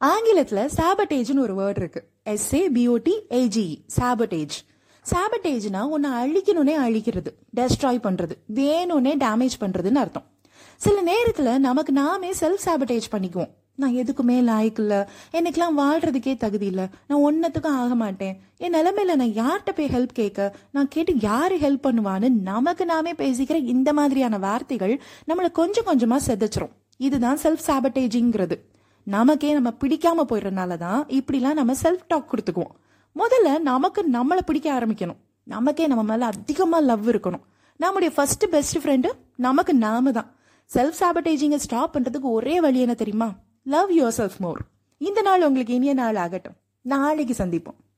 ஆங்கிலத்தில் சாபட்டேஜ்னு ஒரு வேர்ட் இருக்கு. எஸ்ஏ பிஓடி ஏஜிஇ சாபட்டேஜ் சாபட்டேஜ்னா ஒன்று அழிக்கணும்னே அழிக்கிறது டெஸ்ட்ராய் பண்ணுறது வேணும்னே டேமேஜ் பண்ணுறதுன்னு அர்த்தம். சில நேரத்தில் நமக்கு நாமே செல்ஃப் சாபட்டேஜ் பண்ணிக்குவோம். நான் எதுக்குமே லாய்க்கு இல்ல எனக்கெல்லாம் வாழ்றதுக்கே தகுதி இல்லை நான் ஒன்னத்துக்கும் ஆக மாட்டேன் என் நிலமையில நான் யார்கிட்ட போய் ஹெல்ப் கேட்க நான் கேட்டு யார் ஹெல்ப் பண்ணுவான்னு நமக்கு நாமே பேசிக்கிற இந்த மாதிரியான வார்த்தைகள் நம்மளை கொஞ்சம் கொஞ்சமாக செதைச்சிரும். இதுதான் செல்ஃப் சாபட்டேஜிங்கிறது நமக்கே நம்ம பிடிக்காம போயிடுறதுனால தான் இப்படிலாம் நம்ம செல்ஃப் டாக் கொடுத்துக்குவோம். முதல்ல நமக்கு நம்மளை பிடிக்க ஆரம்பிக்கணும். நமக்கே நம்ம மேலே அதிகமாக லவ் இருக்கணும். நம்முடைய ஃபர்ஸ்ட் பெஸ்ட் ஃப்ரெண்டு நமக்கு நாம தான். செல்ஃப் சாபட்டேஜிங்கை ஸ்டாப் பண்ணுறதுக்கு ஒரே வழி என்ன தெரியுமா? லவ் யுவர் செல்ஃப் மோர் இந்த நாள் உங்களுக்கு இனிய நாள் ஆகட்டும். நாளைக்கு சந்திப்போம்.